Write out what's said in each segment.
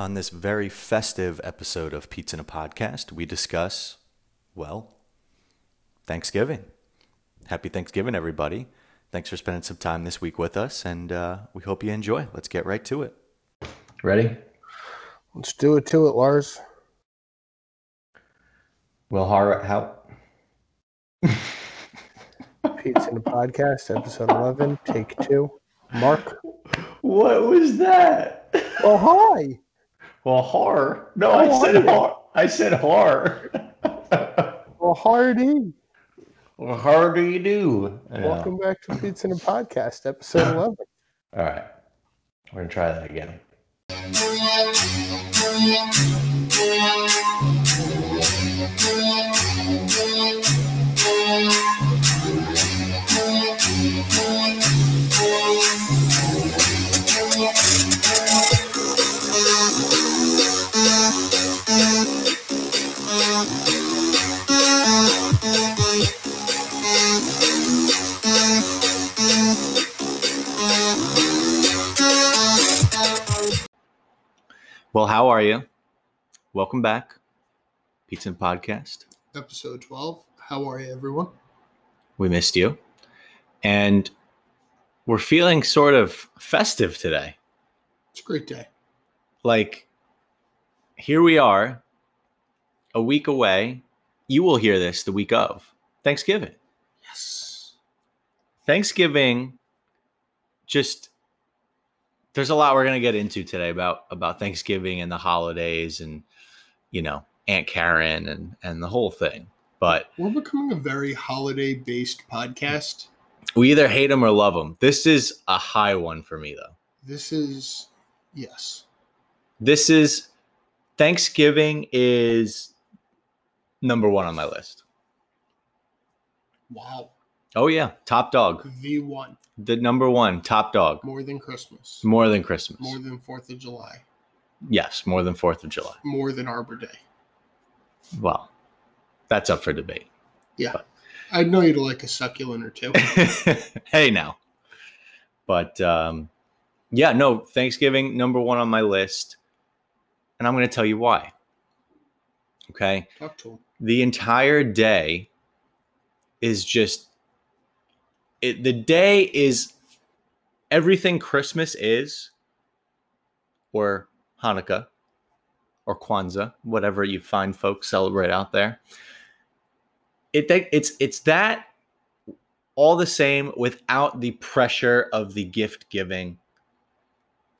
On this very festive episode of Pizza in a Podcast, we discuss, well, Thanksgiving. Happy Thanksgiving, everybody. Thanks for spending some time this week with us, and uh, we hope you enjoy. Let's get right to it. Ready? Let's do it to it, Lars. Will Har how? Pizza in a podcast, episode 11, take two. Mark. What was that? Oh, hi. Well, har. No, Oh, I said hi. har. I said har. Well, Hardy. well, how do you do? Welcome back to Pizza in the podcast, episode 11. All right, we're gonna try that again. Well, how are you? Welcome back. Pizza and Podcast. Episode 12. How are you, everyone? We missed you. And we're feeling sort of festive today. It's a great day. Like, here we are, a week away. You will hear this the week of Thanksgiving. Yes. Thanksgiving just there's a lot we're going to get into today about about Thanksgiving and the holidays and you know Aunt Karen and and the whole thing. But We're becoming a very holiday based podcast. we either hate them or love them. This is a high one for me though. This is, yes. This is Thanksgiving is number 1 on my list. Wow. Oh yeah, top dog. The one. The number 1 top dog. More than Christmas. More than Christmas. More than 4th of July. yes, more than 4th of July. More than Arbor Day. Well, that's up for debate. Yeah. I know you'd like a succulent or two. hey now but um yeah no thanksgiving number one on my list and i'm going to tell you why okay Talk to him. the entire day is just it, the day is everything christmas is or hanukkah or kwanzaa whatever you find folks celebrate out there it it's it's that all the same without the pressure of the gift giving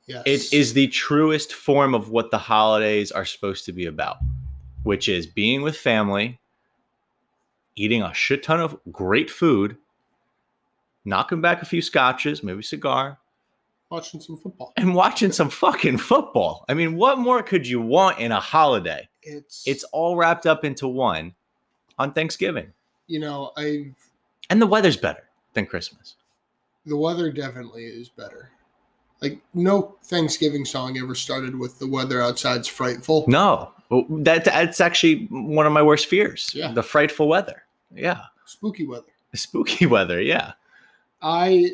Yes. it is the truest form of what the holidays are supposed to be about, which is being with family, eating a shit ton of great food, knocking back a few scotches, maybe cigar, watching some football. and watching some fucking football. I mean, what more could you want in a holiday? It's, It's all wrapped up into one on Thanksgiving. you know, I've, And the weather's better than Christmas. the weather definitely is better. Like no Thanksgiving song ever started with the weather outside's frightful. No, that that's actually one of my worst fears. Yeah. The frightful weather. Yeah. Spooky weather. Spooky weather. Yeah. I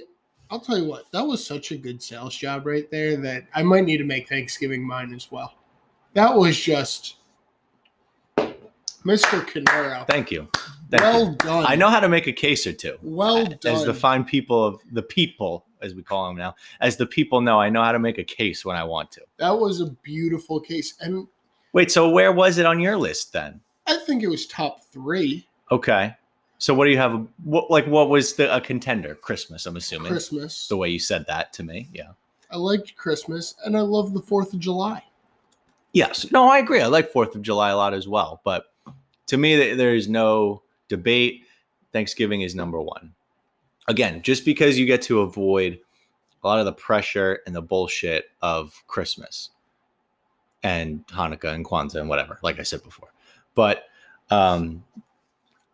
I'll tell you what, that was such a good sales job right there that I might need to make Thanksgiving mine as well. That was just Mr. Canaro. Thank you. Thank well you. done. I know how to make a case or two. Well done. As the fine people of the people, as we call them now, as the people know, I know how to make a case when I want to. that was a beautiful case. And Wait, so where was it on your list then? I think it was top three. Okay. So what do you have? What like what was the a contender? Christmas, I'm assuming. Christmas. The way you said that to me, yeah. I liked Christmas and I love the Fourth of July. Yes. No, I agree. I like Fourth of July a lot as well. But to me, there is no debate. Thanksgiving is number one. Again, just because you get to avoid a lot of the pressure and the bullshit of Christmas and Hanukkah and Kwanzaa and whatever, like I said before. But um,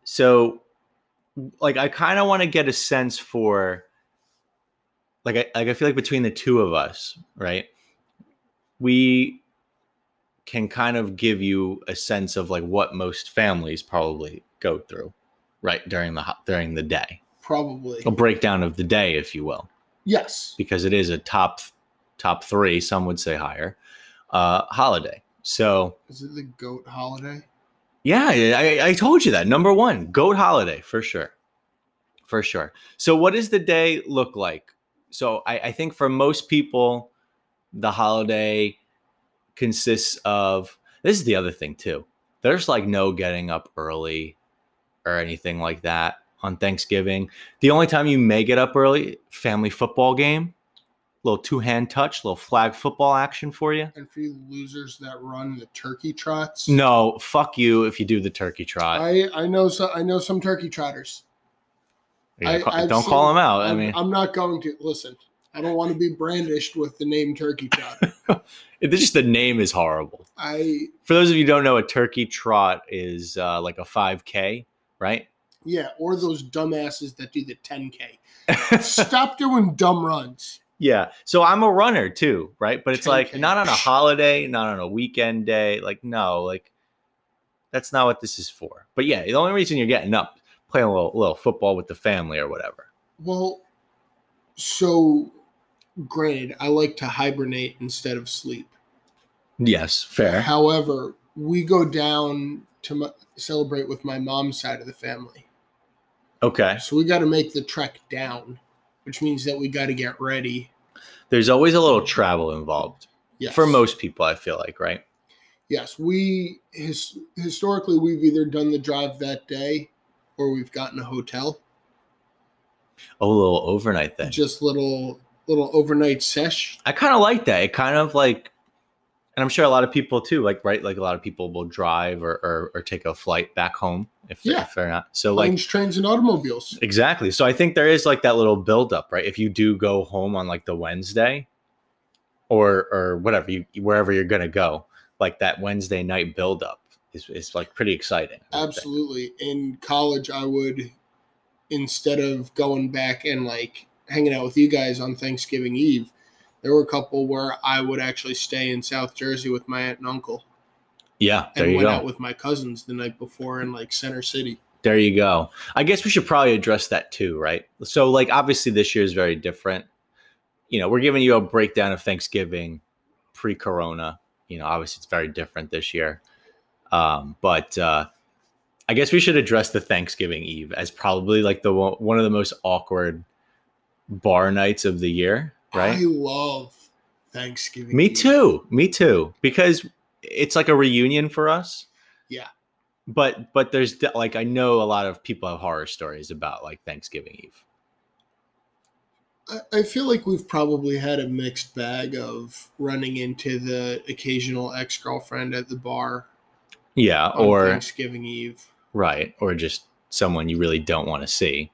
so, like, I kind of want to get a sense for, like, I like I feel like between the two of us, right? We can kind of give you a sense of like what most families probably go through right during the during the day Probably. a breakdown of the day if you will Yes. because it is a top top three some would say higher uh, holiday. So Is it the goat holiday? Yeah, I, I told you that number one goat holiday for sure, for sure. So what does the day look like? So I, I think for most people, the holiday consists of this is the other thing too. There's like no getting up early or anything like that on Thanksgiving. The only time you may get up early, family football game, little two hand touch, little flag football action for you. And for you losers that run the turkey trots, No, fuck you if you do the turkey trot. I I know some I know some turkey trotters. I- ca- I've don't seen- call them out. I I'm, mean, I'm not going to listen. I don't want to be brandished with the name turkey trot. it's just the name is horrible. I For those of you who don't know, a turkey trot is uh, like a 5K, right? yeah, or those dumbasses that do the 10k. Stop doing dumb runs. Yeah. So I'm a runner too, right? But it's like 10K. not on a holiday, not on a weekend day. Like, no, like that's not what this is for. But yeah, the only reason you're getting up, playing a little, little football with the family or whatever. Well, so granted, I like to hibernate instead of sleep. Yes, fair. However, we go down to m- celebrate with my mom's side of the family. Okay. So we got to make the trek down, which means that we got to get ready. There's always a little travel involved Yes. for most people, I feel like, right? Yes, we his, historically we've either done the drive that day or we've gotten a hotel. Oh, a little overnight thing. Just little little overnight sesh. I kind of like that. It kind of like, and I'm sure a lot of people too, like, right? Like a lot of people will drive or, or, or take a flight back home if, they're, Yeah. if they're not. So, like, trains, and automobiles. Exactly. So I think there is like that little buildup, right? If you do go home on like the Wednesday or or whatever you wherever you're gonna go, like that Wednesday night buildup is, is like pretty exciting. I would think. Absolutely. In college, I would instead of going back and like hanging out with you guys on Thanksgiving Eve, there were a couple where I would actually stay in South Jersey with my aunt and uncle, Yeah, there and you went go. out with my cousins the night before in like Center City. there you go. I guess we should probably address that too, right? So like obviously this year is very different. You know, we're giving you a breakdown of Thanksgiving pre-corona. You know, obviously it's very different this year. Um, but uh I guess we should address the Thanksgiving Eve as probably like the one one of the most awkward bar nights of the year, I love Thanksgiving. Me Eve. too. Me too. Because it's like a reunion for us. Yeah. But but there's like I know a lot of people have horror stories about like Thanksgiving Eve. I, I feel like we've probably had a mixed bag of running into the occasional ex girlfriend at the bar Yeah, or Thanksgiving Eve. right, or just someone you really don't want to see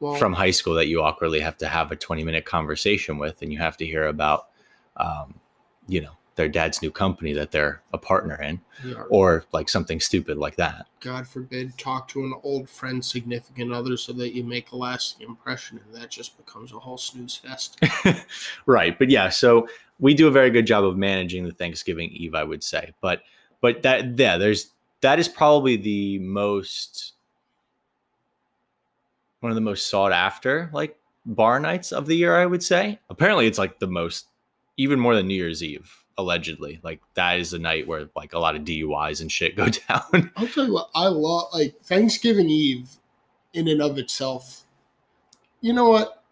Well, from high school that you awkwardly have to have a 20 minute conversation with and you have to hear about um, you know, their dad's new company that they're a partner in yeah, or like something stupid like that. God forbid, talk to an old friend, significant other, so that you make a lasting impression, and that just becomes a whole snooze fest. right but yeah so we do a very good job of managing the thanksgiving eve i would say but but that yeah there's that is probably the most one of the most sought after like bar nights of the year i would say apparently it's like the most even more than new year's eve allegedly like that is the night where like a lot of duis and shit go down I'll tell you what, I love like Thanksgiving Eve, in and of itself. You know what?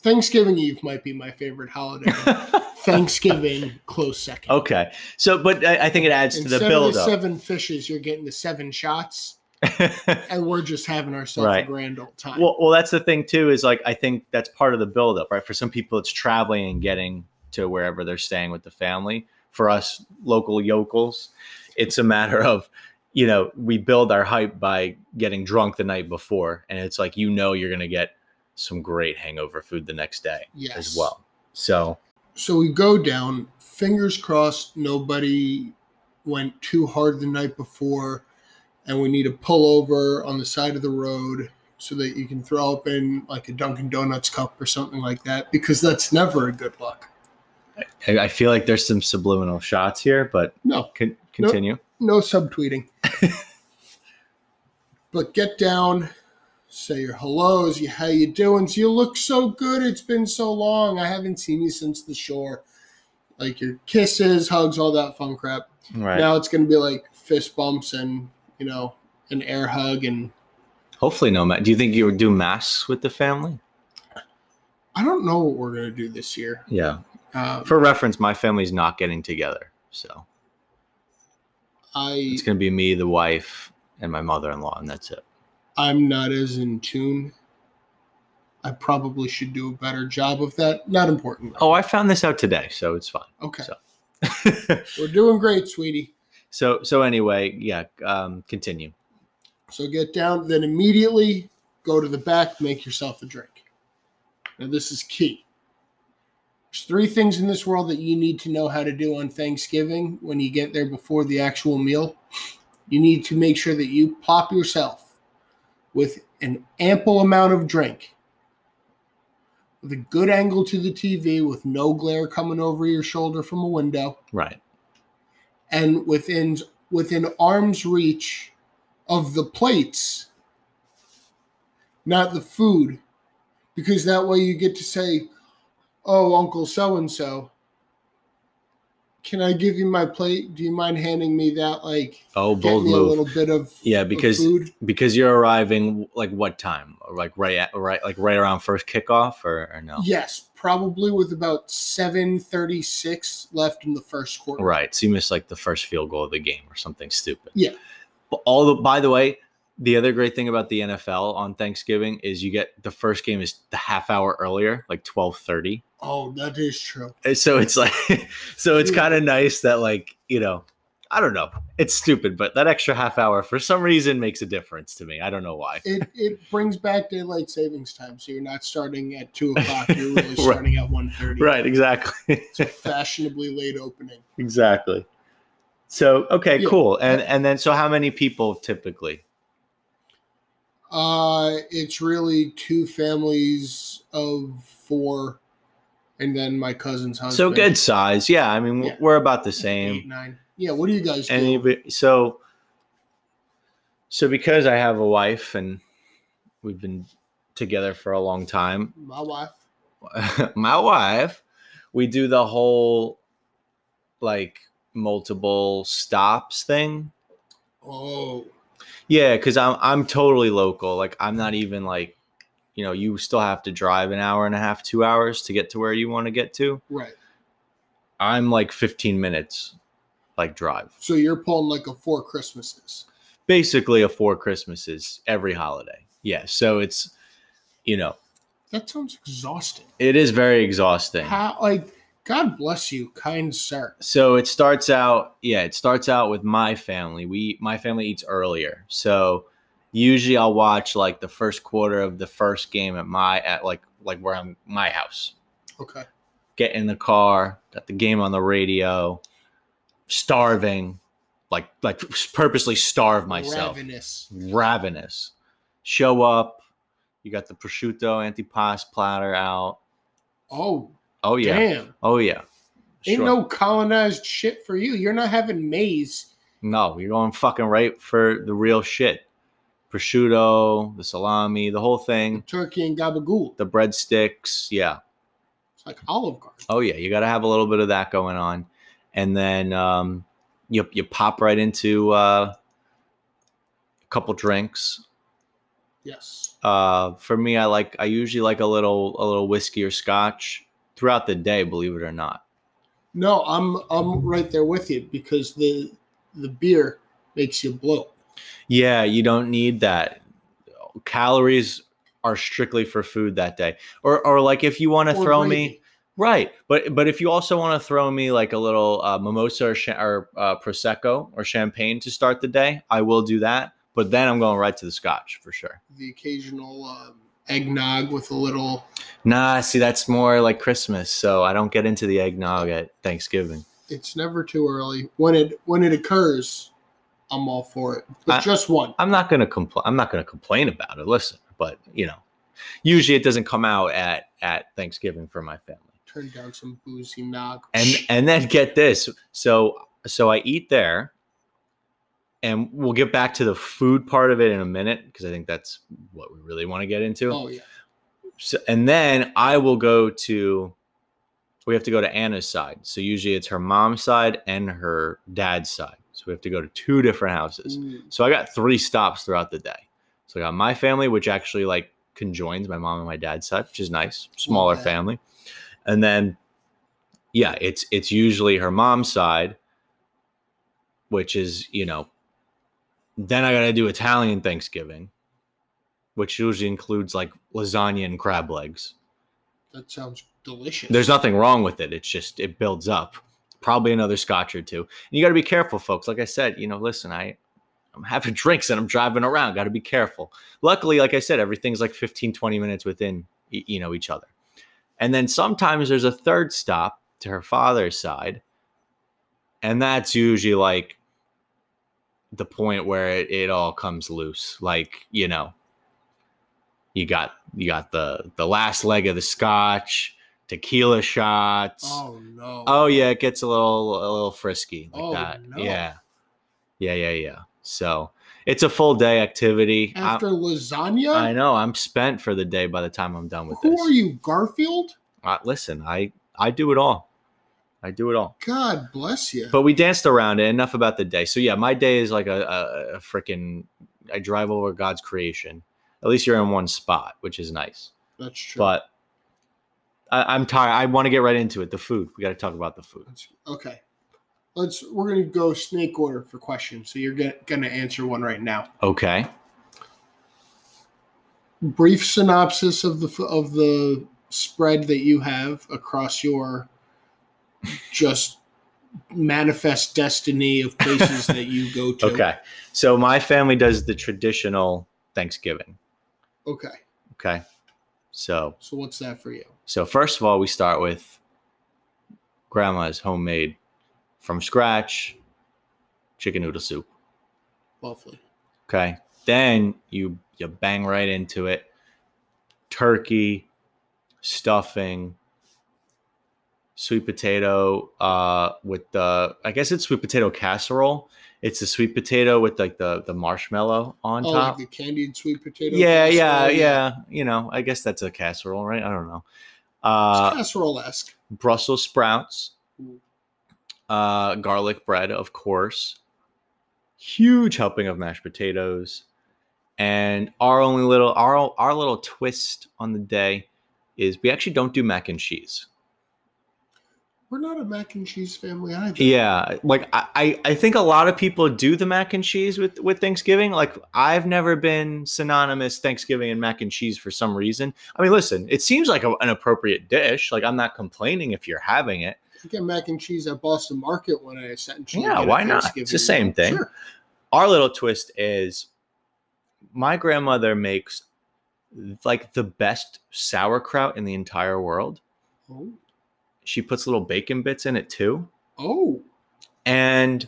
Thanksgiving Eve might be my favorite holiday. Thanksgiving, close second. okay so but i, I think it adds to the build up seven fishes, you're getting the seven shots, and we're just having ourselves Right. a grand old time. Well, well, that's the thing too. Is like I think that's part of the buildup, right? For some people, it's traveling and getting to wherever they're staying with the family. For us local yokels, it's a matter of you know we build our hype by getting drunk the night before, and it's like you know you're gonna get some great hangover food the next day yes. as well. So So we go down. Fingers crossed, nobody went too hard the night before, and we need to pull over on the side of the road so that you can throw up in like a Dunkin' Donuts cup or something like that, because that's never a good look. I, I feel like there's some subliminal shots here, but No, con- continue. no subtweeting. but get down, say your hellos, you how you doing? You look so good. It's been so long. I haven't seen you since the shore. like your kisses, hugs, all that fun crap. Right. Now it's going to be like fist bumps and you know an air hug and Hopefully, no. ma- Do you think you would do mass with the family? I don't know what we're going to do this year. Yeah. Um, For reference, my family's not getting together, so I it's gonna be me, the wife, and my mother-in-law, and that's it. I'm not as in tune. I probably should do a better job of that. Not important. though. Oh, I found this out today, so it's fine. okay. so- We're doing great, sweetie. So so anyway, yeah. Um, continue. So get down, then immediately go to the back, make yourself a drink. Now, this is key. There's three things in this world that you need to know how to do on Thanksgiving when you get there before the actual meal. You need to make sure that you plop yourself with an ample amount of drink, with a good angle to the TV, with no glare coming over your shoulder from a window Right. And within within arm's reach of the plates not the food because that way you get to say oh uncle so and so can i give you my plate do you mind handing me that like Oh, bold me a little bit of Yeah, of because food because you're arriving like what time? Like right at right like right around first kickoff or, or no? yes probably with about 736 left in the first quarter Right. So you missed like the first field goal of the game or something stupid. Yeah. But all the by the way, the other great thing about the NFL on Thanksgiving is you get the first game is the half hour earlier, like twelve thirty. oh that is true So it's like so it's Yeah. kind of nice that like, you know, I don't know. It's stupid, but that extra half hour for some reason makes a difference to me. I don't know why. it, it brings back daylight savings time so you're not starting at 2 o'clock you're really Right. starting at 1.30 Right, exactly. it's a fashionably late opening exactly. So, okay, Yeah. cool. And and then so how many people typically? uh it's really two families of four and then my cousin's husband So good size. Yeah, I mean Yeah. we're about the same. eight nine yeah what do you guys do so so because I have a wife and we've been together for a long time, my wife my wife, we do the whole like multiple stops thing. oh Yeah, because I'm I'm totally local. Like I'm not even like, you know, you still have to drive an hour and a half, two hours to get to where you want to get to. right I'm like 15 minutes, like drive. so you're pulling like a four christmases. Basically, a four Christmases every holiday. Yeah, so it's, you know, that sounds exhausting. It is very exhausting. how like god bless you kind sir. So it starts out yeah it starts out with my family. We my family eats earlier. So usually i'll watch like the first quarter of the first game at my at like like where i'm my house. Okay. Get in the car got the game on the radio starving like like purposely starve myself. Ravenous. Ravenous. Show up. You got the prosciutto antipasto platter out. Oh oh yeah. damn. Oh yeah. Ain't no colonized shit for you. You're not having maize. No, you're going fucking right for the real shit. Prosciutto, the salami, the whole thing, turkey and gabagool. The breadsticks. Yeah. it's like olive garden. Oh yeah, you got to have a little bit of that going on, and then um, you you pop right into uh, a couple drinks. yes Uh, for me, I like I usually like a little a little whiskey or scotch throughout the day. Believe it or not. No, I'm I'm right there with you because the the beer makes you bloat. Yeah, you don't need that. Calories are strictly for food that day, or or like if you want to throw me. Right, but but if you also want to throw me like a little uh, mimosa or, cha- or uh, prosecco or champagne to start the day, I will do that. But then I'm going right to the scotch for sure. the occasional um, eggnog with a little. Nah, see that's more like Christmas, so I don't get into the eggnog at Thanksgiving. It's never too early. When it when it occurs, I'm all for it. But I- just one. I'm not gonna complain. I'm not gonna complain about it. Listen, but you know, usually it doesn't come out at at Thanksgiving for my family. Turn down some boozy nog. and and then get this so so i eat there and we'll get back to the food part of it in a minute because i think that's what we really want to get into oh yeah, so, and then i will go to we have to go to Anna's side. So usually it's her mom's side and her dad's side. So we have to go to two different houses. Ooh, So I got three stops throughout the day. So I got my family, which actually like conjoins my mom and my dad's side, which is nice, smaller family. And then, yeah, it's it's usually her mom's side, which is you know. Then I got to do Italian Thanksgiving, which usually includes like lasagna and crab legs. that sounds delicious. There's nothing wrong with it. It's just it builds up. Probably another scotch or two. And you got to be careful, folks. Like I said, you know, listen, I I'm having drinks and I'm driving around. Got to be careful. Luckily, like I said, everything's like 15 20 minutes within you know each other. And then sometimes there's a third stop to her father's side. And that's usually like the point where it, it all comes loose. Like, you know, you got you got the the last leg of the scotch, tequila shots. Oh no. Oh yeah, it gets a little a little frisky like Oh, that. no. Yeah. Yeah, yeah, yeah. So it's a full day activity. I- After lasagna? I know I'm spent for the day by the time I'm done with Who this. are you, Garfield? Uh, listen, I I do it all. I do it all. God bless you. But we danced around it. Enough about the day. So yeah, my day is like a, a, a freaking. I drive over God's creation. At least you're in one spot, which is nice. That's true. But I, I'm tired. I want to get right into it. The food. We got to talk about the food. Okay. Let's. We're gonna go snake order for questions. So you're gonna, gonna answer one right now. Okay. Brief synopsis of the of the spread that you have across your just manifest destiny of places that you go to. Okay. So my family does the traditional Thanksgiving. Okay. Okay. So So what's that for you? so first of all, we start with grandma's homemade from scratch chicken noodle soup. Lovely. Okay. Then you you bang right into it. Turkey, stuffing, sweet potato uh with the I guess it's sweet potato casserole. It's the sweet potato with like the the marshmallow on top. Oh, top. like the candied sweet potato. yeah, yeah, casserole? yeah. You know, I guess that's a casserole, right? I don't know. It's Uh casserole esque. Brussels sprouts. Uh, garlic bread, of course, huge helping of mashed potatoes, and our only little our our little twist on the day is we actually don't do mac and cheese. We're not a mac and cheese family either. Yeah, like I, I think a lot of people do the mac and cheese with with Thanksgiving. Like I've never been synonymous Thanksgiving and mac and cheese for some reason. I mean, listen, it seems like a, an appropriate dish. Like I'm not complaining if you're having it. I get mac and cheese at Boston Market when I essentially. Yeah, why not? It's the same thing. Sure. our little twist is my grandmother makes like the best sauerkraut in the entire world. Oh, She puts little bacon bits in it too. oh, And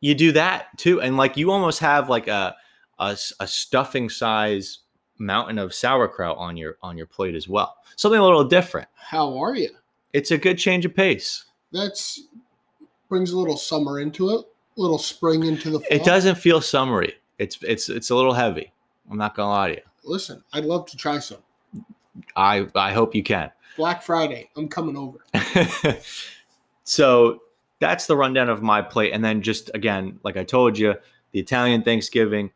you do that too. And like you almost have like a a stuffing size mountain of sauerkraut on your on your plate as well. Something a little different. how are you? It's a good change of pace. That's brings a little summer into it, a little spring into the fall. It doesn't feel summery. It's it's it's a little heavy. I'm not gonna lie to you. Listen, I'd love to try some I I hope you can. Black Friday. I'm coming over. so that's the rundown of my plate and then just again like i told you the italian thanksgiving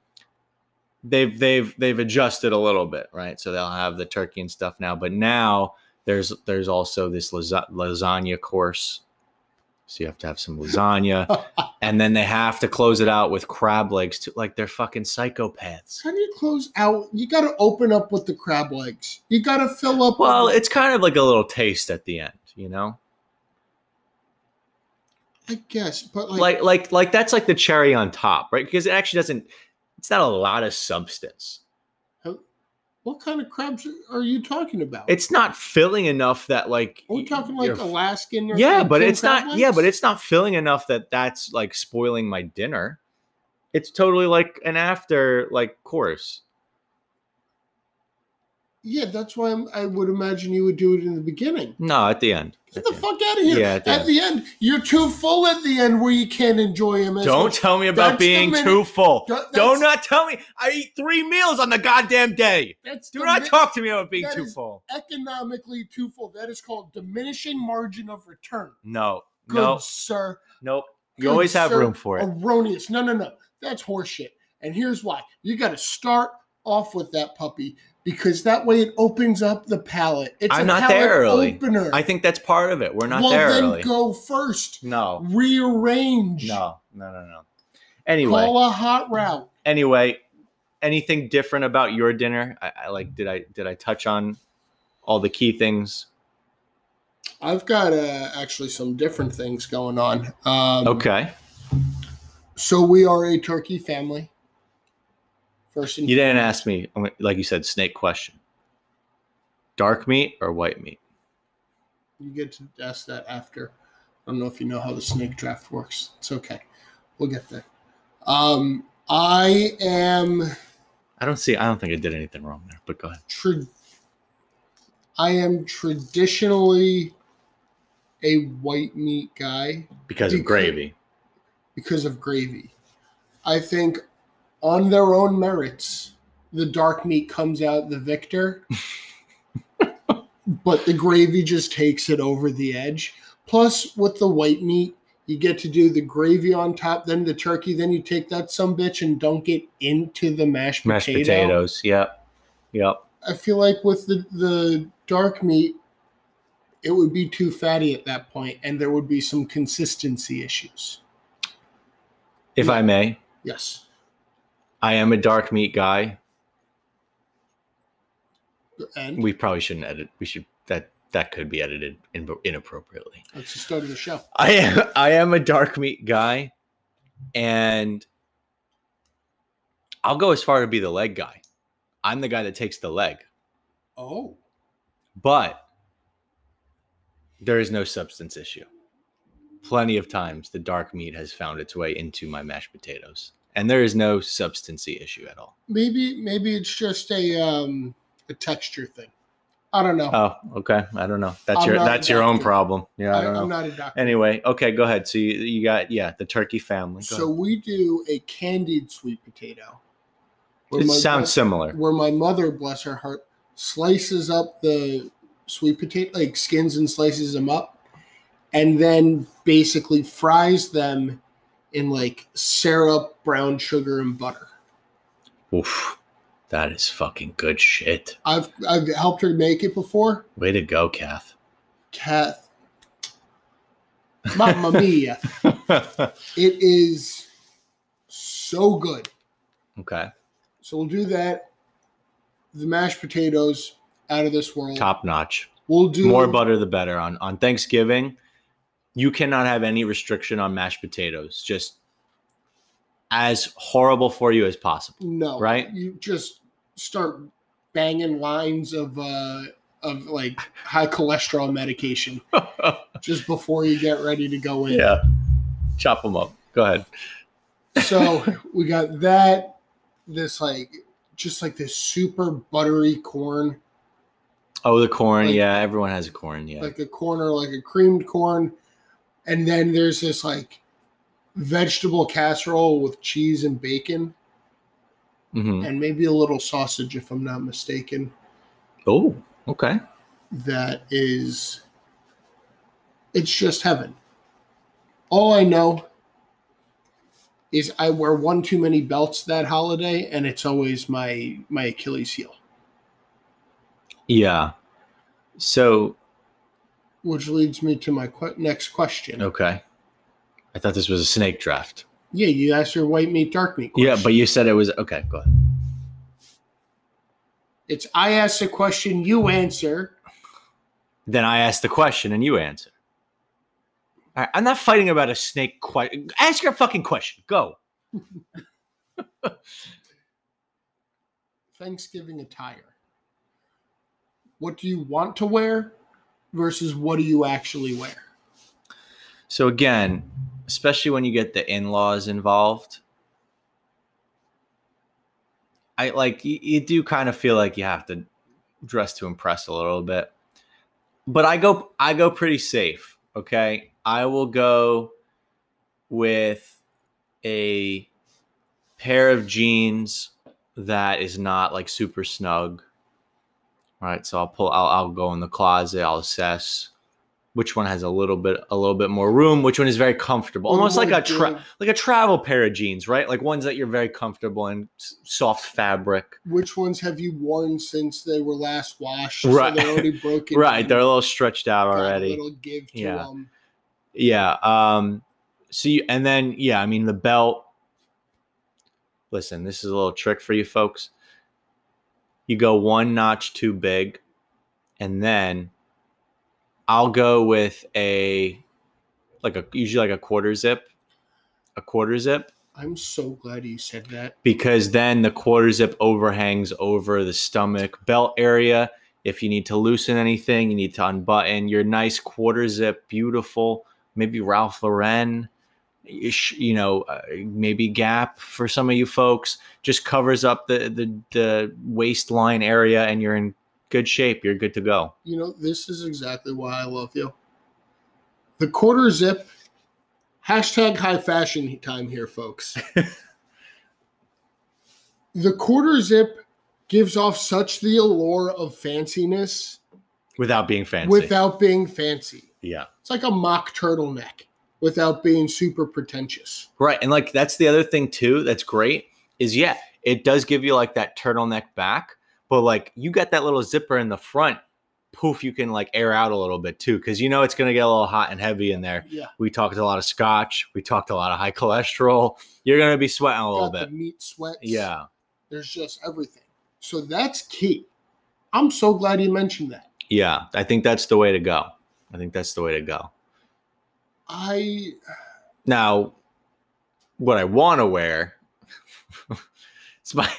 they've they've they've adjusted a little bit right so they'll have the turkey and stuff now but now there's there's also this lasagna course so you have to have some lasagna and then they have to close it out with crab legs too like they're fucking psychopaths How do you close out? You got to open up with the crab legs. You got to fill up. well with- it's kind of like a little taste at the end you know I guess, but like, like like like that's like the cherry on top, right? Because it actually doesn't. It's not a lot of substance. What kind of crabs are you talking about? It's not filling enough that like. Are we talking like Alaskan? Or Yeah, like but it's not. Yeah, but it's not filling enough that that's like spoiling my dinner. It's totally like an after like course. Yeah, that's why I'm, I would imagine you would do it in the beginning. No, at the end. Get At the the end. fuck out of here. Yeah, at at the the, end. end. you're too full at the end where you can't enjoy him. As Don't much. tell me about That's being too full. That- Do that's- not tell me. I eat three meals on the goddamn day. That's Do not talk to me about being too full. economically too full. That is called diminishing margin of return. No, Good no, sir. nope. You Good always have sir. room for it. Erroneous. No, no, no. That's horseshit. And here's why. You got to start off with that puppy because that way it opens up the palate. It's I'm a not palate there early. opener. I think that's part of it. We're not well, there then early. go first. No, Rearrange. no, no, no, no. Anyway, Call a hot route. anyway, anything different about your dinner? I, I like. Did I did I touch on all the key things? I've got uh, actually some different things going on. Um, Okay, So we are a turkey family. First and you didn't ask me. Like you said, snake question. Dark meat or white meat? You get to ask that after. I don't know if you know how the snake draft works. It's okay. We'll get there. Um, I am I don't see. I don't think I did anything wrong there. But go ahead. tra- I am traditionally a white meat guy Because of gravy. because of gravy. I think on their own merits, the dark meat comes out the victor. but the gravy just takes it over the edge. Plus, with the white meat, you get to do the gravy on top, then the turkey, then you take that some bitch and dunk it into the mashed, Mashed potato. potatoes. Yep. Yep. I feel like with the, the dark meat, it would be too fatty at that point, and there would be some consistency issues. If I may, Yes. I am a dark meat guy. And We probably shouldn't edit. We should that that could be edited in, inappropriately. that's the start of the show. I am I am a dark meat guy, and I'll go as far to be the leg guy. I'm the guy that takes the leg, Oh. but there is no substance issue. Plenty of times the dark meat has found its way into my mashed potatoes, and there is no substancy issue at all. Maybe maybe it's just a um a texture thing. I don't know. Oh, okay. I don't know. That's I'm your that's your own problem. Yeah, I don't I, know. am not a doctor. Anyway, okay, go ahead. So you, you got yeah, the turkey family. Go so ahead. we do a candied sweet potato. It sounds mo- similar. where my mother, bless her heart, slices up the sweet potato, like skins and slices them up, and then basically fries them in like syrup, brown sugar, and butter. Oof, that is fucking good shit. I've I've helped her make it before. Way to go, Kath. Kath, Mamma mia! It is so good. okay, So we'll do that. The mashed potatoes out of this world. top notch. We'll do More butter, the better. On on Thanksgiving, you cannot have any restriction on mashed potatoes. Just as horrible for you as possible. No, Right? You just start banging lines of uh of like high cholesterol medication just before you get ready to go in. yeah, chop them up. Go ahead. So we got that, this like just like this super buttery corn, Oh, the corn. Like- yeah, everyone has a corn. Yeah. like a corner, like a creamed corn, and then there's this like vegetable casserole with cheese and bacon, hmm and maybe a little sausage if I'm not mistaken. Oh, okay. that is it's just heaven. All I know is I wear one too many belts that holiday and it's always my my Achilles heel. Yeah. So Which leads me to my que- next question. okay. I thought this was a snake draft. Yeah, you asked your white meat, dark meat question. Yeah, but you said it was okay. Go ahead. it's I ask a question, you answer. Then I ask the question and you answer. All right, I'm not fighting about a snake question. Ask your fucking question. Go. Thanksgiving attire. What do you want to wear versus what do you actually wear? So again, especially when you get the in-laws involved, I like you, you do kind of feel like you have to dress to impress a little bit. But I go I go pretty safe, okay? I will go with a pair of jeans that is not like super snug. All right, so I'll pull I'll, I'll go in the closet, I'll assess which one has a little bit a little bit more room, which one is very comfortable. Almost like a tra- like a travel pair of jeans, right? Like ones that you're very comfortable in, soft fabric. Which ones have you worn since they were last washed? Right. So they're already broken. Right, down, they're a little stretched out got already. Little give to Yeah. them. Yeah. Um. So you, and then yeah, I mean the belt. Listen, this is a little trick for you folks. You go one notch too big, and then I'll go with a like a usually like a quarter zip, a quarter zip I'm so glad you said that. because then the quarter zip overhangs over the stomach belt area. If you need to loosen anything, you need to unbutton your nice quarter zip, beautiful, maybe Ralph Lauren, you know, uh, maybe Gap for some of you folks, just covers up the, the the waistline area, and you're in good shape. You're good to go. You know, this is exactly why I love you. The quarter zip, hashtag high fashion time here, folks. the quarter zip gives off such the allure of fanciness Without being fancy. without being fancy. yeah. It's like a mock turtleneck without being super pretentious. Right. And like that's the other thing too, that's great, is yeah, it does give you like that turtleneck back, but like you got that little zipper in the front, poof, you can like air out a little bit too, because you know it's gonna get a little hot and heavy in there. Yeah. We talked a lot of scotch, we talked a lot of high cholesterol. You're gonna be sweating a little Got the bit. meat sweats. Yeah. There's just everything. So that's key. I'm so glad you mentioned that. Yeah. I think that's the way to go. I think that's the way to go. I Now, what I want to wear, it's my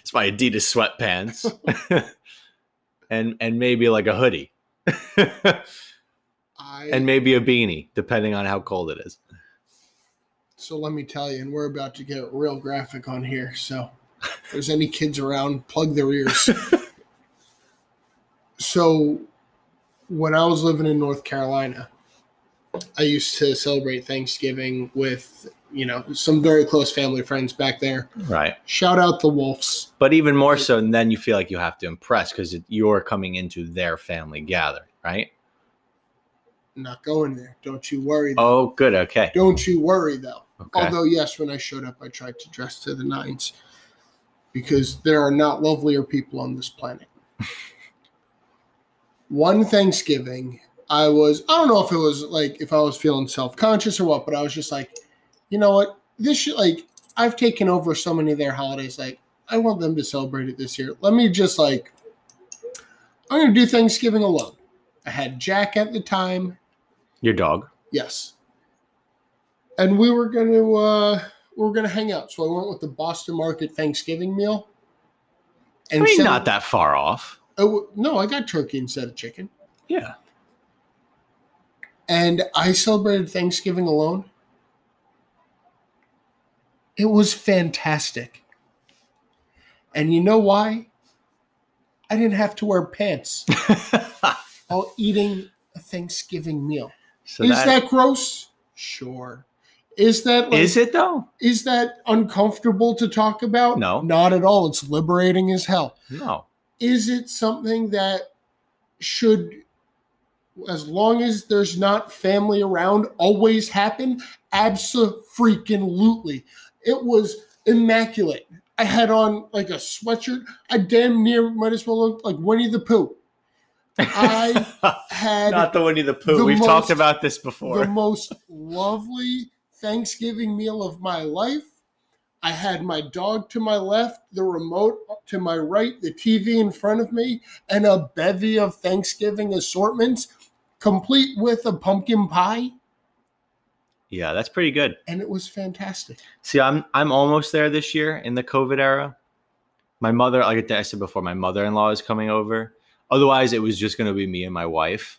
it's my Adidas sweatpants, and and maybe like a hoodie, I and maybe a beanie, depending on how cold it is. so let me tell you, and we're about to get real graphic on here. So if there's any kids around, plug their ears. so when I was living in North Carolina, I used to celebrate Thanksgiving with, you know, some very close family friends back there. Right. Shout out the Wolves. But even more so, and then you feel like you have to impress because you're coming into their family gathering, right? Not going there. Don't you worry. Though. Oh, good. Okay. Don't you worry though. Okay. Although yes, when I showed up, I tried to dress to the nines because there are not lovelier people on this planet. One Thanksgiving, I was I don't know if it was like if I was feeling self conscious or what, but I was just like, you know what, this should like I've taken over so many of their holidays. Like I want them to celebrate it this year. Let me just like I'm gonna do Thanksgiving alone. I had Jack at the time. Your dog. Yes. And we were gonna uh we were gonna hang out. So I went with the Boston Market Thanksgiving meal. I mean, not that far off. Oh, no, I got turkey instead of chicken. Yeah. And I celebrated Thanksgiving alone. It was fantastic. And you know why? I didn't have to wear pants while eating a Thanksgiving meal. so is that, that gross? Sure. Is that like, is it though? Is that uncomfortable to talk about? No. Not at all. It's liberating as hell. No. Is it something that should, as long as there's not family around, always happen? Absolutely. Freaking lootly. It was immaculate. I had on like a sweatshirt. I damn near might as well look like Winnie the Pooh. I had Not the Winnie the Pooh. the We've talked about this before. the most lovely Thanksgiving meal of my life. I had my dog to my left, the remote to my right, the TV in front of me, and a bevy of Thanksgiving assortments, complete with a pumpkin pie, yeah, that's pretty good. and it was fantastic. See, I'm I'm almost there this year in the COVID era. My mother, like I said before, my mother-in-law is coming over. Otherwise, it was just going to be me and my wife.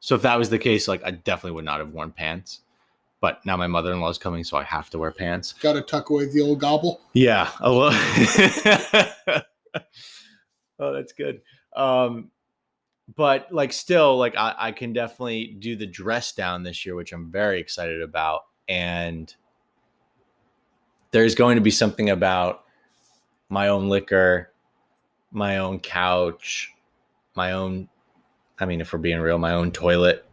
So if that was the case, like I definitely would not have worn pants. But now my mother-in-law is coming, so I have to wear pants. Got to tuck away the old gobble. Yeah, a little. oh, that's good. um, but like still, like I, I can definitely do the dress down this year, which I'm very excited about. And there's going to be something about my own liquor, my own couch, my own. I mean, if we're being real, my own toilet.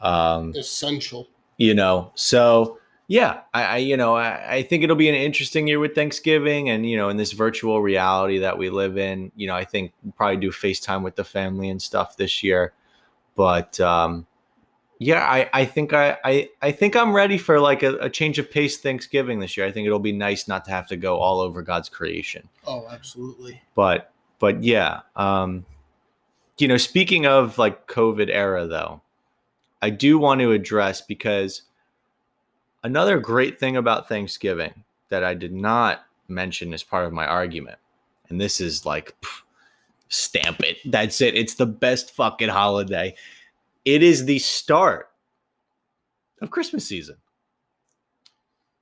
Um, Essential. you know so yeah i, I you know I, I think it'll be an interesting year with thanksgiving and you know in this virtual reality that we live in you know i think we'll probably do facetime with the family and stuff this year. But um yeah i i think i i, I think i'm ready for like a, a change of pace thanksgiving this year. I think it'll be nice not to have to go all over god's creation. Oh, absolutely. but but yeah um you know speaking of like covid era though i do want to address because another great thing about thanksgiving that i did not mention as part of my argument and this is like pff, stamp it. That's it. It's the best fucking holiday. It is the start of christmas season.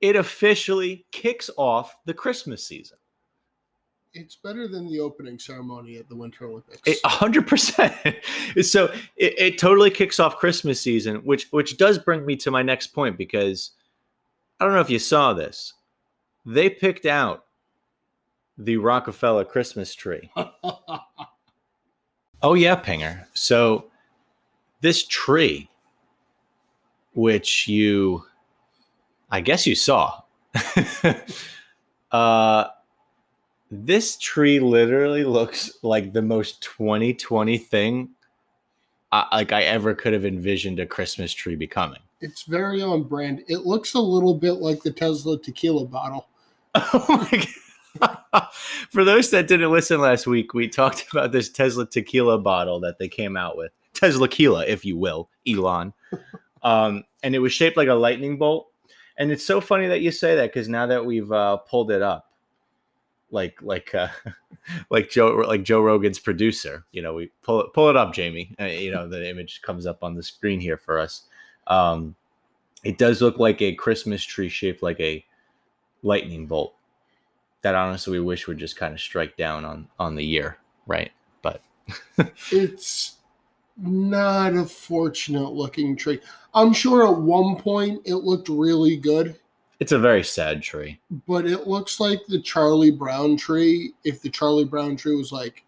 It officially kicks off the christmas season. It's better than the opening ceremony at the Winter Olympics. It- A hundred percent. So it, it totally kicks off Christmas season, which which does bring me to my next point because I don't know if you saw this. They picked out the Rockefeller Christmas tree. Oh yeah, Pinger. So this tree, which you, I guess you saw, uh, this tree literally looks like the most 2020 thing, uh, like I ever could have envisioned a Christmas tree becoming. It's very on brand. It looks a little bit like the Tesla tequila bottle. Oh my god! For those that didn't listen last week, we talked about this Tesla tequila bottle that they came out with, Tesla Tequila, if you will, Elon. Um, and it was shaped like a lightning bolt. And it's so funny that you say that because now that we've uh, pulled it up, like like uh, like Joe like Joe Rogan's producer, you know, we pull it pull it up, Jamie. Uh, you know, the image comes up on the screen here for us. Um, it does look like a Christmas tree shaped like a lightning bolt that honestly we wish would just kind of strike down on on the year right but It's not a fortunate looking tree. I'm sure at one point it looked really good, it's a very sad tree but it looks like the Charlie Brown tree. If the Charlie Brown tree was like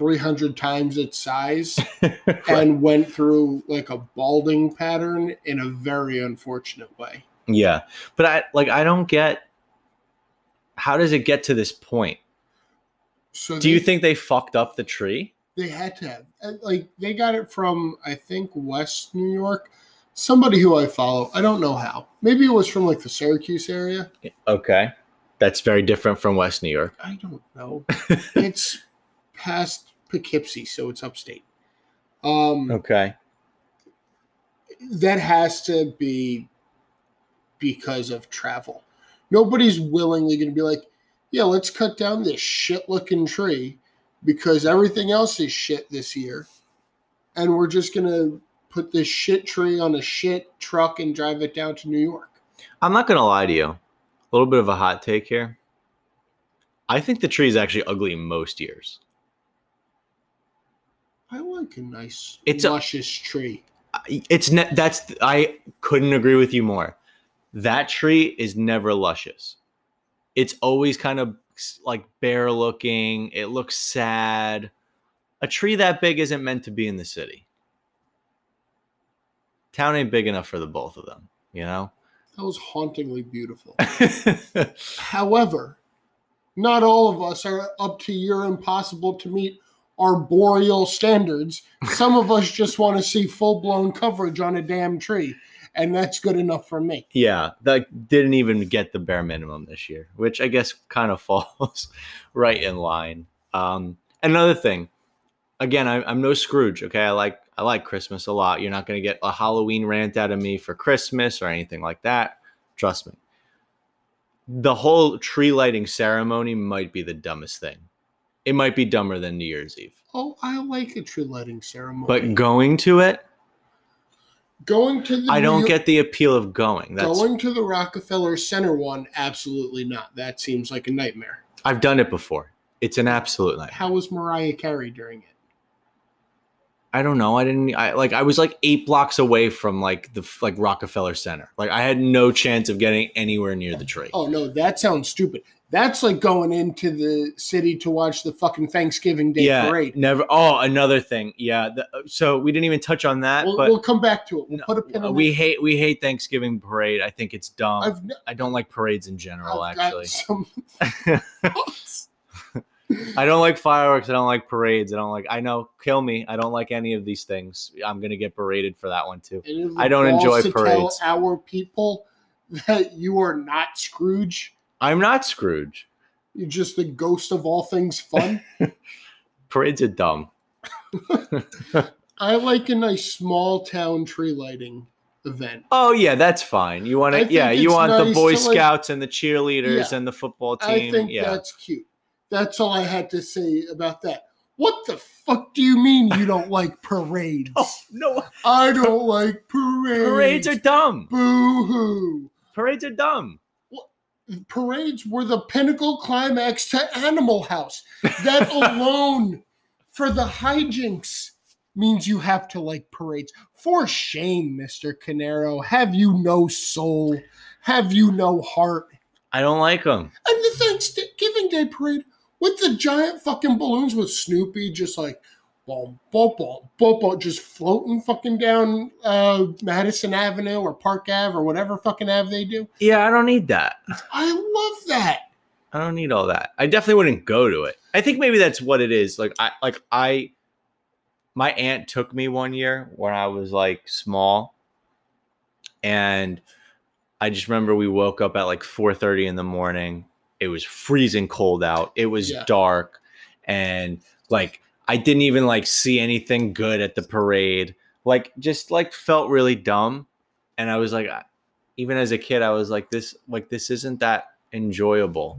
300 times its size and went through like a balding pattern in a very unfortunate way. yeah but i like i don't get how does it get to this point So do you think they fucked up the tree they had to have like they got it from I think West New York. Somebody who I follow. I don't know how. Maybe it was from like the Syracuse area. okay that's very different from west new york I don't know. it's past Poughkeepsie, so it's upstate. Um, okay that has to be because of travel. Nobody's willingly going to be like, yeah, let's cut down this shit looking tree because everything else is shit this year. And we're just going to put this shit tree on a shit truck and drive it down to New York. i'm not gonna lie to you a little bit of a hot take here i think the tree is actually ugly most years I like a nice, It's a- luscious tree. it's ne- that's I couldn't agree with you more. That tree is never luscious. It's always kind of like bare looking. It looks sad. A tree that big isn't meant to be in the city. Town ain't big enough for the both of them, you know? That was hauntingly beautiful. However, not all of us are up to your impossible to meet arboreal standards. Some of us just want to see full blown coverage on a damn tree, and that's good enough for me. yeah, that didn't even get the bare minimum this year, which I guess kind of falls right in line. Um, another thing, again, I, I'm no Scrooge. Okay, I like I like Christmas a lot. You're not going to get a Halloween rant out of me for Christmas or anything like that. Trust me. The whole tree lighting ceremony might be the dumbest thing. It might be dumber than New Year's Eve. Oh, I like a tree lighting ceremony. But going to it, going to the I don't New- get the appeal of going. That's going to the Rockefeller Center one. Absolutely not. That seems like a nightmare. I've done it before. It's an absolute nightmare. How was Mariah Carey during it? I don't know. I didn't. I like. I was like eight blocks away from like the like Rockefeller Center. Like I had no chance of getting anywhere near the tree. Oh no, that sounds stupid. That's like going into the city to watch the fucking Thanksgiving Day yeah, parade. never. Oh, another thing. Yeah. The, uh, so we didn't even touch on that, We'll, but we'll come back to it. We'll no, put a pin uh, in we hate we hate Thanksgiving parade. I think it's dumb. I've, I don't like parades in general. I've actually. I don't like fireworks. I don't like parades. I don't like. I know, kill me. I don't like any of these things. I'm gonna get berated for that one too. Any of the I don't enjoy to parades. Tell our people that you are not Scrooge. I'm not Scrooge. You're just the ghost of all things fun. Parades are dumb. I like a nice small town tree lighting event. Oh yeah, that's fine. You want to? Yeah, you want the Boy to, like- Scouts and the cheerleaders Yeah. and the football team. I think yeah. that's cute. That's all I had to say about that. What the fuck do you mean you don't like parades? Oh no, I don't like parades. parades are dumb. boo hoo. Parades are dumb. Parades were the pinnacle climax to Animal House. That alone, for the hijinks, means you have to like parades. For shame, Mr. Canero. Have you no soul? Have you no heart? I don't like them. And the Thanksgiving Day parade with the giant fucking balloons with Snoopy just like boom, boom, boom, boom, boom, just floating fucking down uh, Madison Avenue or Park Ave or whatever fucking Ave they do. Yeah, I don't need that. I love that. I don't need all that. I definitely wouldn't go to it. I think maybe that's what it is. Like I like I my aunt took me one year when I was like small and I just remember we woke up at like 4:30 in the morning. It was freezing cold out. It was Yeah. dark and like I didn't even like see anything good at the parade. Like just like felt really dumb and I was like even as a kid I was like this like this isn't that enjoyable.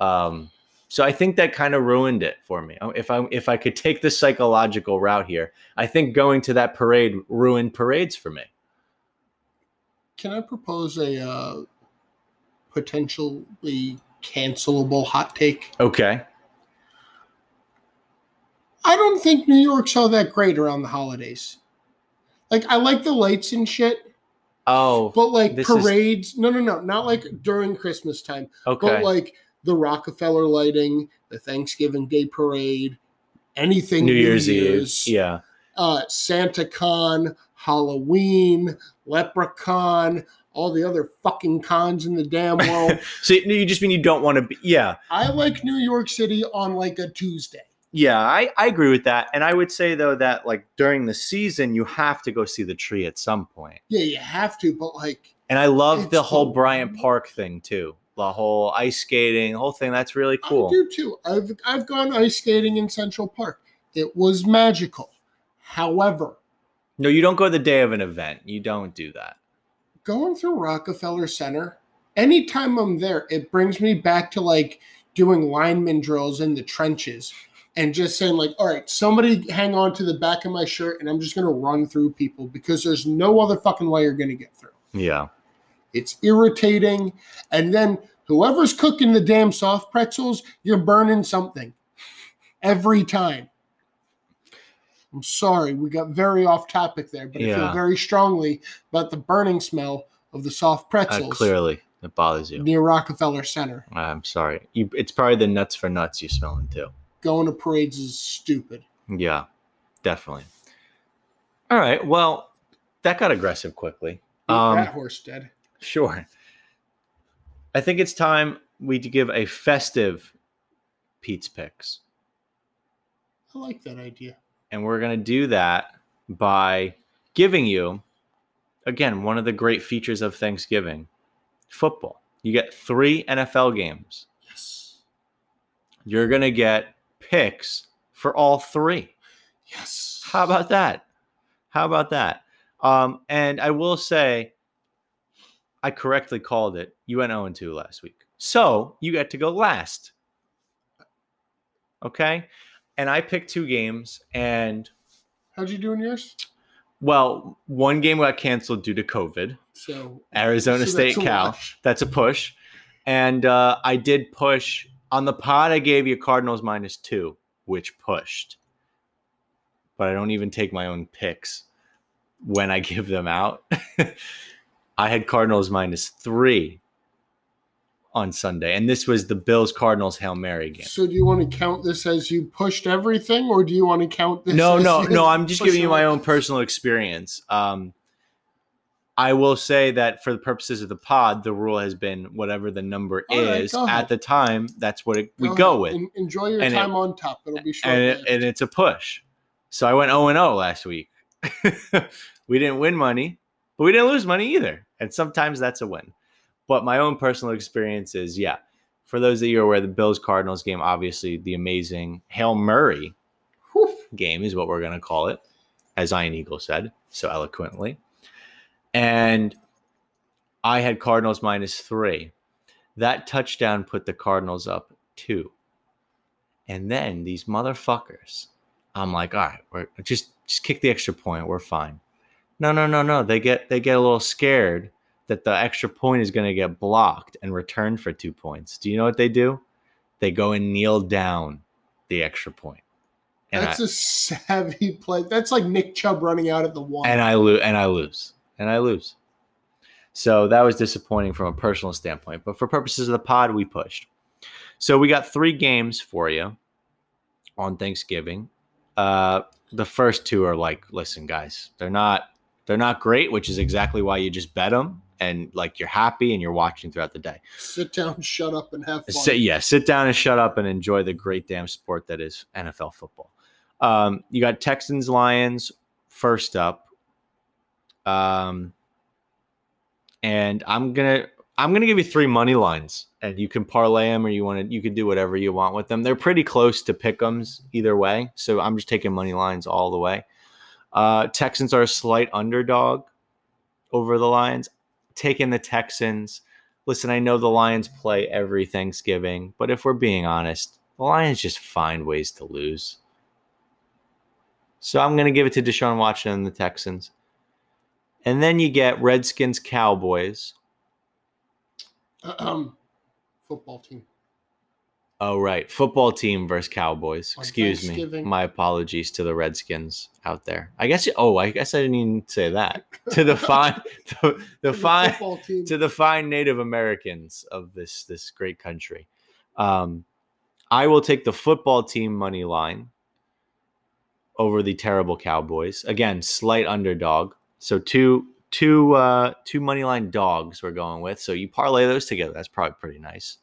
Um so I think that kind of ruined it for me. If I if I could take the psychological route here, I think going to that parade ruined parades for me. Can I propose a uh, potentially cancelable hot take? Okay. I don't think New York's all that great around the holidays. Like, I like the lights and shit, Oh, but like This is- parades, no, no, no, not like during Christmas time, okay. but like the Rockefeller lighting, the Thanksgiving Day parade, anything New Year's Eve. Yeah. uh, Santa Con, Halloween, Leprechaun, all the other fucking cons in the damn world. So you just mean you don't want to be yeah. I like New York City on like a Tuesday. Yeah, I, I agree with that. And I would say though that like during the season you have to go see the tree at some point. Yeah, you have to, but like, And I love the whole Bryant Park thing too. The whole ice skating, whole thing. That's really cool. I do too. I've I've gone ice skating in Central Park. It was magical. However, No, you don't go the day of an event. You don't do that. Going through Rockefeller Center, anytime I'm there, it brings me back to like doing lineman drills in the trenches and just saying, like, all right, somebody hang on to the back of my shirt and I'm just gonna run through people because there's no other fucking way you're gonna get through. Yeah. It's irritating. And then whoever's cooking the damn soft pretzels, you're burning something every time. I'm sorry, we got very off topic there, but I feel very strongly about the burning smell of the soft Uh, pretzels clearly, it bothers you. near Rockefeller Center. I'm sorry. You, it's probably the nuts for nuts you're smelling too. Going to parades is stupid. Yeah, definitely. All right. Well, that got aggressive quickly. Um, that horse dead. Sure. I think it's time we to give a festive Pete's picks. I like that idea. And we're going to do that by giving you, again, one of the great features of Thanksgiving football. You get three NFL games. Yes. You're going to get picks for all three. Yes. How about that? How about that? Um, and I will say, I correctly called it. You went 0 2 last week. So you get to go last. Okay. And I picked two games, and How'd you do in yours? well, one game got canceled due to COVID. So Arizona so State that's Cal. wash. That's a push. And uh, I did push on the pod. I gave you Cardinals minus two, which pushed. but I don't even take my own picks when I give them out. I had Cardinals minus three on Sunday, and this was the Bills Cardinals Hail Mary game. So do you want to count this as you pushed everything, or do you want to count this? No, no, no. I'm just giving you my own personal experience. Um, I will say that for the purposes of the pod, the rule has been whatever the number All right, is ahead. at the time. That's what it, we Go go with, En- enjoy your And it- time on top. It'll be short. and, it, and it's a push. So I went 0 and 0 last week. we didn't win money, but we didn't lose money either. And sometimes that's a win. But my own personal experience is, yeah. For those of you who are aware, the Bills Cardinals game, obviously the amazing Hail Murray game is what we're going to call it, as Iron Eagle said so eloquently. And I had Cardinals minus three. That touchdown put the Cardinals up two. And then these motherfuckers, I'm like, all right, we're just just kick the extra point. We're fine. No, no, no, no. They get they get a little scared that the extra point is going to get blocked and returned for two points. Do you know what they do? They go and kneel down the extra point. And That's I, a savvy play. That's like Nick Chubb running out at the one. and I lose and I lose and I lose. So that was disappointing from a personal standpoint, but for purposes of the pod, we pushed. So we got three games for you on Thanksgiving. Uh, the first two are like, listen, guys, they're not they're not great, which is exactly why you just bet them and like you're happy and you're watching throughout the day. Sit down, shut up, and have fun. Sit, yeah, sit down and shut up and enjoy the great damn sport that is NFL football. Um, you got Texans Lions first up, um, and I'm gonna I'm gonna give you three money lines, and you can parlay them, or you want to you can do whatever you want with them. They're pretty close to pick'ems either way, so I'm just taking money lines all the way. Uh, Texans are a slight underdog over the Lions. Taking the Texans listen, I know the Lions play every Thanksgiving, but if we're being honest, the Lions just find ways to lose. So I'm going to give it to Deshaun Watson and the Texans. And then you get Redskins Cowboys. Um, football team. Oh, right. Football team versus Cowboys. On Excuse me. My apologies to the Redskins out there. I guess, oh, I guess I didn't even say that. To the fine, the, the To the fine, team. to the fine Native Americans of this this great country. Um, I will take the football team money line over the terrible Cowboys. Again, slight underdog. So two two uh, two money line dogs we're going with. So you parlay those together. That's probably pretty nice.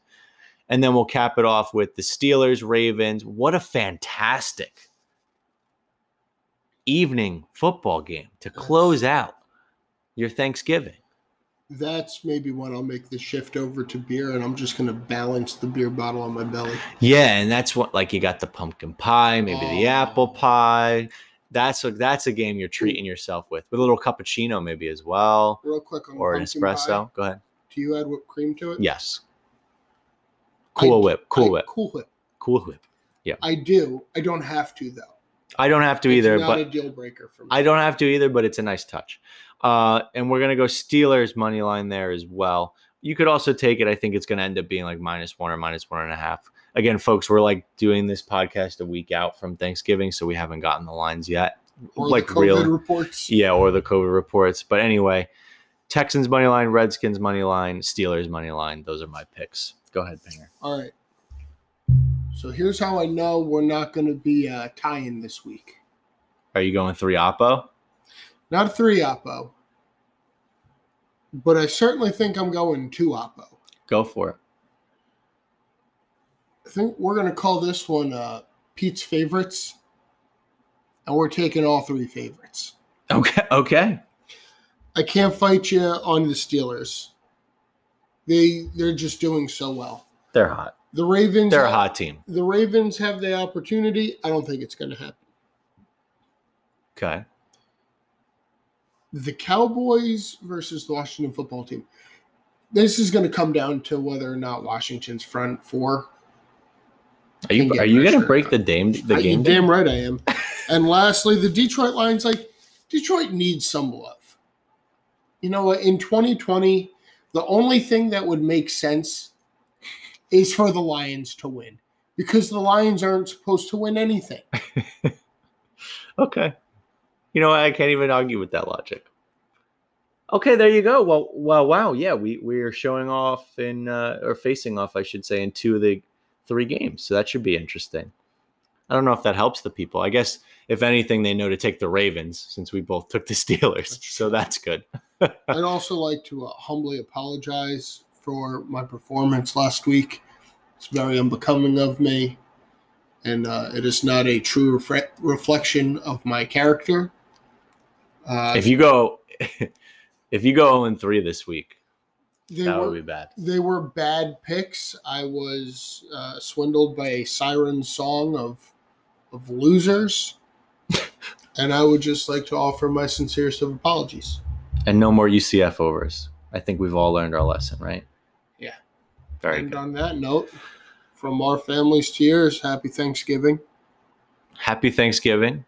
And then we'll cap it off with the Steelers Ravens. What a fantastic evening football game to close out your Thanksgiving. That's maybe when I'll make the shift over to beer, and I'm just going to balance the beer bottle on my belly. Yeah, and that's what like you got the pumpkin pie, maybe the Oh. apple pie. That's a that's a game you're treating yourself with with a little cappuccino maybe as well, Real quick on or an espresso. pie, Go ahead. Do you add whipped cream to it? Yes. Cool I- Whip, Cool I- Whip, Cool Whip. Cool Whip. Yeah. I do. I don't have to though. I don't have to It's either, not but a deal breaker for me. I don't have to either, but it's a nice touch. Uh, and we're gonna go Steelers money line there as well. You could also take it. I think it's gonna end up being like minus one or minus one and a half. Again, folks, we're like doing this podcast a week out from Thanksgiving, so we haven't gotten the lines yet. Or like the COVID real, reports. yeah, or the COVID reports. But anyway, Texans money line, Redskins money line, Steelers money line. Those are my picks. Go ahead, Pinger. All right. So here's how I know we're not going to be uh, tying this week. Are you going three oppo? Not three oppo, but I certainly think I'm going two oppo. Go for it. I think we're going to call this one uh, Pete's favorites, and we're taking all three favorites. Okay. Okay. I can't fight you on the Steelers. They they're just doing so well. They're hot. The Ravens They're a hot team. The Ravens have the opportunity. I don't think it's going to happen. Okay. The Cowboys versus the Washington football team. This is going to come down to whether or not Washington's front four. Are you are you gonna break the game the I- game? damn right I am. and lastly, the Detroit Lions. Like Detroit needs some love. You know? In 2020, the only thing that would make sense is for the Lions to win because the Lions aren't supposed to win anything. Okay. You know, I can't even argue with that logic. Okay, there you go. Well, well, wow, yeah, we we are showing off in uh, or facing off, I should say, in two of the three games. So that should be interesting. I don't know if that helps the people. I guess if anything, they know to take the Ravens since we both took the Steelers. So that's good. I'd also like to uh, humbly apologize for my performance last week. It's very unbecoming of me, and uh, it is not a true refre- reflection of my character. Uh, if you go, if you go 0 3 this week, they that were would be bad. they were bad picks. I was uh, swindled by a siren song of of losers, and I would just like to offer my sincerest of apologies. And no more UCF overs. I think we've all learned our lesson, right? Yeah. Very and good. on that note, from our families to yours, happy Thanksgiving. Happy Thanksgiving.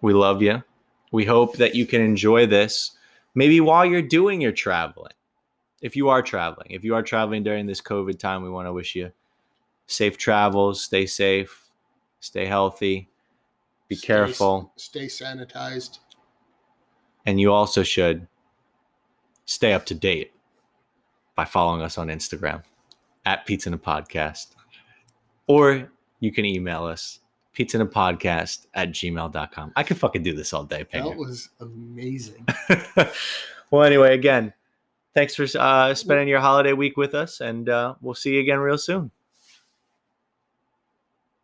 We love you. We hope that you can enjoy this maybe while you're doing your traveling. If you are traveling, if you are traveling during this COVID time, we want to wish you safe travels, stay safe, stay healthy, be Stay- careful, Stay sanitized. and you also should stay up to date by following us on Instagram at Pizza and a Podcast. Or you can email us pizza and a podcast at gmail.com. I could fucking do this all day, That was amazing. well, anyway, again, thanks for uh, spending your holiday week with us, and uh, we'll see you again real soon.